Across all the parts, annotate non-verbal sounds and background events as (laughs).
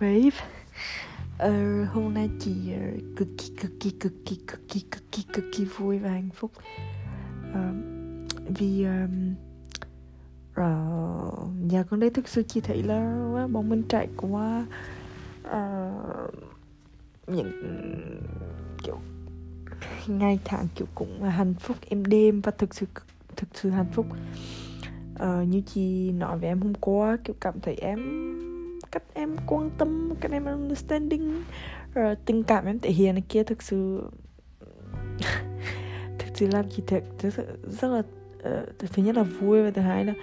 Rave uh, ờ, Hôm nay chị uh, cực kỳ cực kỳ cực kỳ cực kỳ cực kỳ cực kỳ vui và hạnh phúc. Uh, Vì um, uh, nhà con đây thực sự chị thấy là uh, bọn mình trải qua uh, những kiểu ngày tháng kiểu cũng hạnh phúc em đêm và thực sự thực sự hạnh phúc. Uh, như chị nói với em hôm qua kiểu cảm thấy em cách em quan tâm cách em understanding rồi tình cảm em thể hiện này kia thực sự (laughs) thực sự làm chị thật rất, rất là ờ, uh, thứ nhất là vui. Và thứ hai là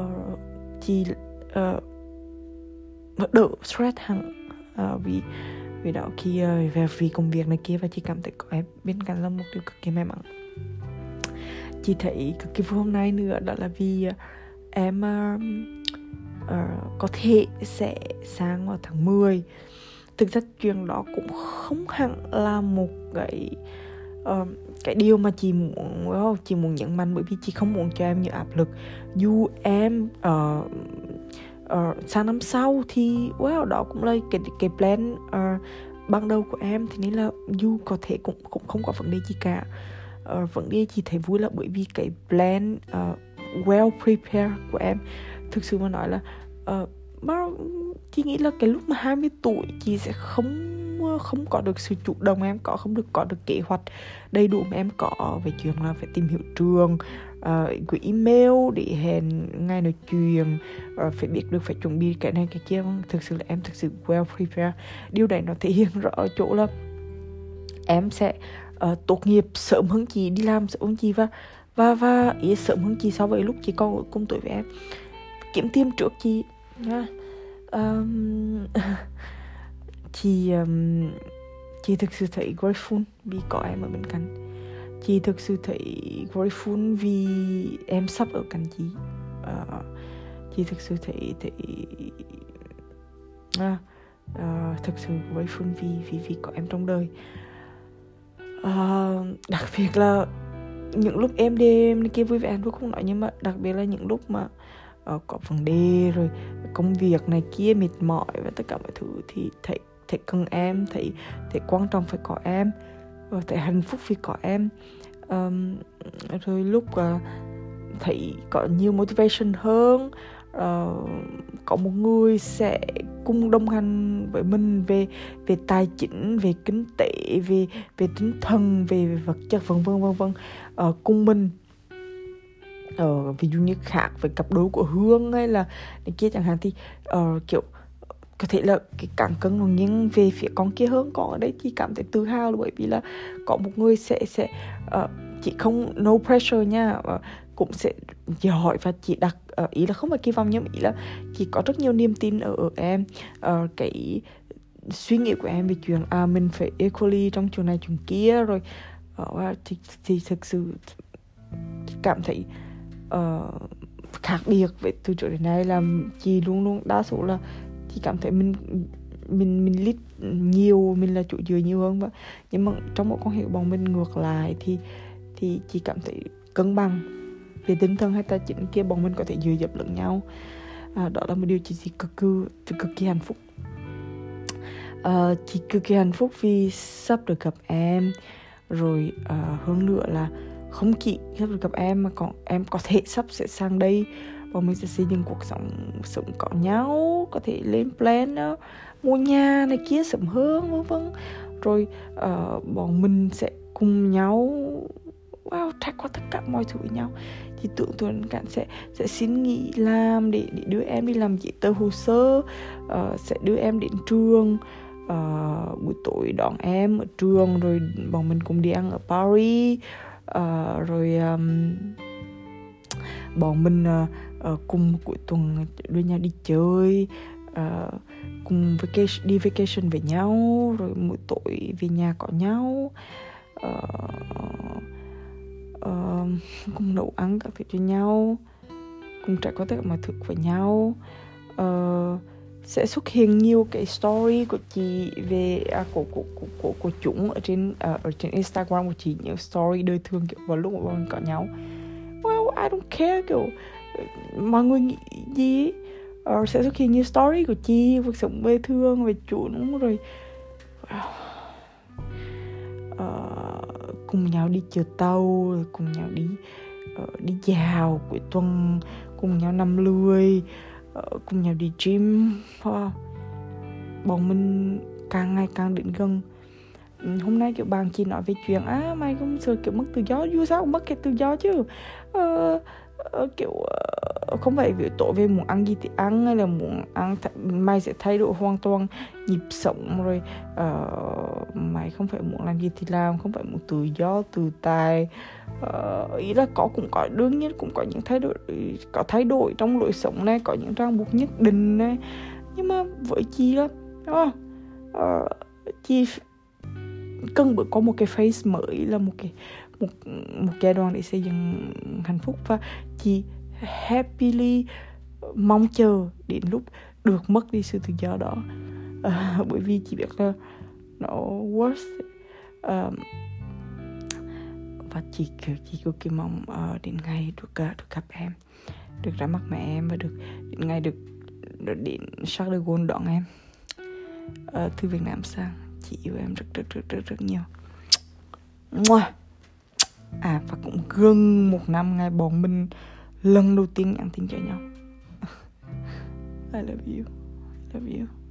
uh, chị uh, đỡ stress hẳn uh, vì vì đó khi uh, về vì công việc này kia. Và chị cảm thấy có em bên cạnh là một điều cực kỳ may mắn. Chị thấy cực kỳ vui hôm nay nữa. Đó là vì uh, em uh, uh, có thể sẽ sang vào tháng 10 thực ra chuyện đó cũng không hẳn là một cái uh, cái điều mà chị muốn well, chị muốn nhấn mạnh bởi vì chị không muốn cho em nhiều áp lực. Dù em uh, uh, sang năm sau thì well đó cũng là cái cái plan uh, ban đầu của em. Thì nên là dù có thể cũng cũng không có vấn đề gì cả. Uh, vấn đề chị thấy vui là bởi vì cái plan uh, well prepared của em thực sự mà nói là uh, chị nghĩ là cái lúc mà 20 tuổi chị sẽ không ờ, không có được sự chủ động em có không được có được kế hoạch đầy đủ mà em có về chuyện là phải tìm hiểu trường uh, gửi email để hẹn ngay nói chuyện uh, phải biết được phải chuẩn bị cái này cái kia. Vâng, thực sự là em thực sự well prepared. Điều này nó thể hiện rõ ở chỗ là em sẽ uh, tốt nghiệp sớm hơn chị đi làm sớm hơn chị và và và ý sớm hơn chị so với lúc chị còn ở cùng tuổi với em kiếm tiền trước chị. Um, (laughs) chị um, chị thực sự thấy grateful vì có em ở bên cạnh. Chị thực sự thấy grateful vì em sắp ở cạnh chị. Uh, chị thực sự thấy thấy uh, thực sự grateful vì vì vì có em trong đời. Uh, đặc biệt là những lúc em đêm kia vui vẻ tôi không nói nhưng mà đặc biệt là những lúc mà uh, có vấn đề rồi công việc này kia mệt mỏi và tất cả mọi thứ thì thầy thầy cần em thầy thầy quan trọng phải có em ờ, và thầy hạnh phúc vì có em. Um, rồi lúc ờ, uh, thầy có nhiều motivation hơn uh, có một người sẽ cùng đồng hành với mình về về tài chính về kinh tế về về tinh thần về, về vật chất vân vân vân vân uh, cùng mình uh, ví dụ như khác với cặp đôi của hương hay là này kia chẳng hạn thì uh, kiểu có thể là cái cảm cân nó nghiêng về phía con kia hơn. Con ở đây thì cảm thấy tự hào là bởi vì là có một người sẽ sẽ ờ, uh, chị không no pressure nha uh, cũng sẽ giỏi và chị đặt uh, ý là không phải kỳ vọng nhưng ý là chị có rất nhiều niềm tin ở, ở em. Uh, cái suy nghĩ của em về chuyện à mình phải equally trong chuyện này chuyện kia rồi. Uh, thì, thì thực sự cảm thấy uh, khác biệt với từ trước đến nay là chị luôn luôn đa số là chị cảm thấy mình mình mình lít nhiều mình là chủ dựa nhiều hơn. Và nhưng mà trong một quan hệ bọn mình ngược lại thì thì chị cảm thấy cân bằng về tinh thần hay tài chính kia bọn mình có thể dựa dập lẫn nhau. À, đó là một điều chị, chị cực kỳ cực kỳ hạnh phúc. À, chị cực kỳ hạnh phúc vì sắp được gặp em. Rồi à, hơn nữa là không chỉ sắp được gặp em mà còn em có thể sắp sẽ sang đây và mình sẽ xây dựng cuộc sống sống có nhau có thể lên plan đó, mua nhà này kia sớm hơn vân vân. Rồi uh, bọn mình sẽ cùng nhau wow trải qua tất cả mọi thứ với nhau. Thì tưởng tượng cạn sẽ sẽ xin nghỉ làm để để đưa em đi làm giấy tờ hồ sơ uh, sẽ đưa em đến trường. Uh, buổi tối đón em ở trường rồi bọn mình cùng đi ăn ở Paris uh, rồi um, bọn mình uh, uh, cùng cuối tuần đưa nhau đi chơi uh, cùng vacation đi vacation với nhau rồi mỗi tối về nhà có nhau uh, (laughs) uh, cùng nấu ăn các thứ cho nhau cùng trải qua tất cả mọi thứ với nhau uh, sẽ xuất hiện nhiều cái story của chị về à, của, của của của của chúng ở trên à, ở trên Instagram của chị những story đời thường kiểu vào lúc mà bọn mình có nhau. Well I don't care kiểu mọi người nghĩ gì uh, sẽ xuất hiện nhiều story của chị cuộc sống bê thương về chuột rồi uh, cùng nhau đi chợ tàu cùng nhau đi uh, đi dạo cuối tuần cùng nhau nằm lười. uh, Ờ, cùng nhau đi gym wow. bọn mình càng ngày càng đến gần. Ừ, hôm nay kiểu bạn chị nói về chuyện á mày cũng sợ kiểu mất tự do. Dù sao cũng mất cái tự do chứ. Uh, uh, kiểu uh, không phải vì tội về muốn ăn gì thì ăn hay là muốn ăn th- mày sẽ thay đổi hoàn toàn nhịp sống rồi. Ờ, uh, mày không phải muốn làm gì thì làm không phải muốn tự do tự tài uh, ý là có cũng có đương nhiên cũng có những thay đổi có thay đổi trong lối sống này có những ràng buộc nhất định này. Nhưng mà với chị đó uh, uh, chị cần bước có một cái phase mới là một cái một một giai đoạn để xây dựng hạnh phúc và chị happily mong chờ đến lúc được mất đi sự tự do đó. Uh, (laughs) bởi vì chị biết là nó worst um, à, và chị kiểu chị cực kỳ mong uh, đến ngày được uh, được gặp em được ra mắt mẹ em và được đến ngày được, được đến Charles de Gaulle đón em. Uh, từ Việt Nam sang chị yêu em rất rất rất rất rất nhiều. À và cũng gần một năm ngày bọn mình lần đầu tiên nhắn tin cho nhau. (laughs) I love you. I love you.